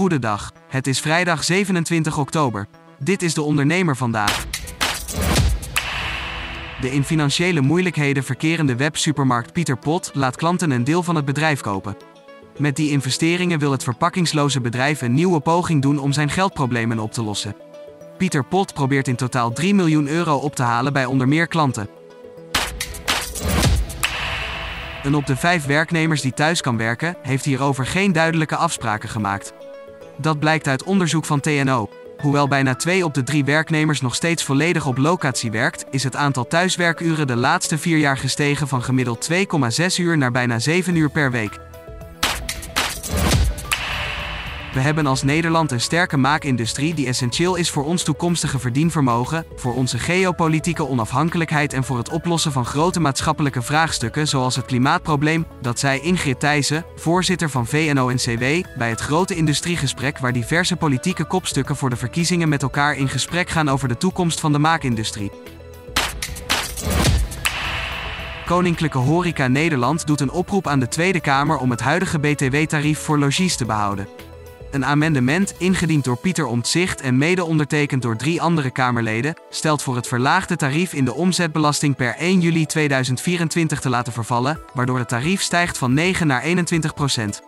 Goedendag. Het is vrijdag 27 oktober. Dit is de ondernemer vandaag. De in financiële moeilijkheden verkerende websupermarkt Pieter Pot laat klanten een deel van het bedrijf kopen. Met die investeringen wil het verpakkingsloze bedrijf een nieuwe poging doen om zijn geldproblemen op te lossen. Pieter Pot probeert in totaal 3 miljoen euro op te halen bij onder meer klanten. Een op de vijf werknemers die thuis kan werken, heeft hierover geen duidelijke afspraken gemaakt. Dat blijkt uit onderzoek van TNO. Hoewel bijna twee op de drie werknemers nog steeds volledig op locatie werkt, is het aantal thuiswerkuren de laatste vier jaar gestegen van gemiddeld 2,6 uur naar bijna 7 uur per week. We hebben als Nederland een sterke maakindustrie die essentieel is voor ons toekomstige verdienvermogen, voor onze geopolitieke onafhankelijkheid en voor het oplossen van grote maatschappelijke vraagstukken zoals het klimaatprobleem, dat zei Ingrid Thijssen, voorzitter van VNO-NCW, bij het grote industriegesprek waar diverse politieke kopstukken voor de verkiezingen met elkaar in gesprek gaan over de toekomst van de maakindustrie. Koninklijke Horeca Nederland doet een oproep aan de Tweede Kamer om het huidige BTW-tarief voor logies te behouden. Een amendement, ingediend door Pieter Omtzigt en mede ondertekend door drie andere Kamerleden, stelt voor het verlaagde tarief in de omzetbelasting per 1 juli 2024 te laten vervallen, waardoor het tarief stijgt van 9 naar 21 procent.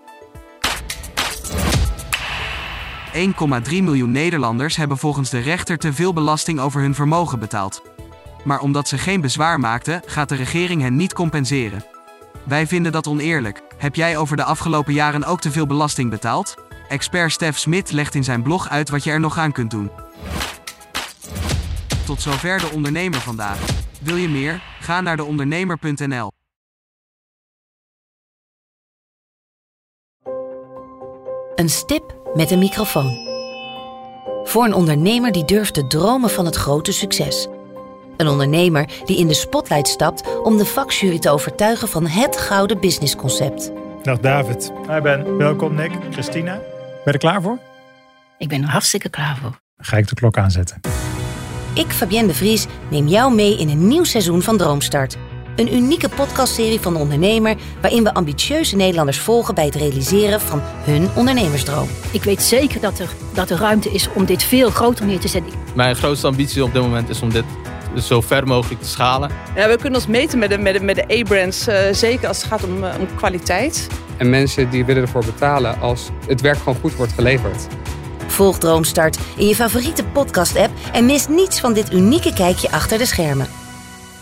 1,3 miljoen Nederlanders hebben volgens de rechter te veel belasting over hun vermogen betaald. Maar omdat ze geen bezwaar maakten, gaat de regering hen niet compenseren. Wij vinden dat oneerlijk. Heb jij over de afgelopen jaren ook te veel belasting betaald? Expert Stef Smit legt in zijn blog uit wat je er nog aan kunt doen. Tot zover de ondernemer vandaag. Wil je meer? Ga naar deondernemer.nl. Een stip met een microfoon. Voor een ondernemer die durft te dromen van het grote succes. Een ondernemer die in de spotlight stapt om de vakjury te overtuigen van het gouden businessconcept. Dag David. Hi Ben. Welkom Nick. Christina. Ben je er klaar voor? Ik ben er hartstikke klaar voor. Dan ga ik de klok aanzetten. Ik, Fabienne de Vries, neem jou mee in een nieuw seizoen van Droomstart. Een unieke podcastserie van de ondernemer waarin we ambitieuze Nederlanders volgen bij het realiseren van hun ondernemersdroom. Ik weet zeker dat er, dat er ruimte is om dit veel groter neer te zetten. Mijn grootste ambitie op dit moment is om dit zo ver mogelijk te schalen. Ja, we kunnen ons meten met de, met de, met de A-brands, uh, zeker als het gaat om, uh, om kwaliteit. En mensen die willen ervoor betalen als het werk gewoon goed wordt geleverd. Volg Droomstart in je favoriete podcast-app en mis niets van dit unieke kijkje achter de schermen.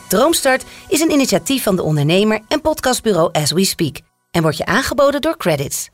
Droomstart is een initiatief van de ondernemer en podcastbureau As We Speak en wordt je aangeboden door Credits.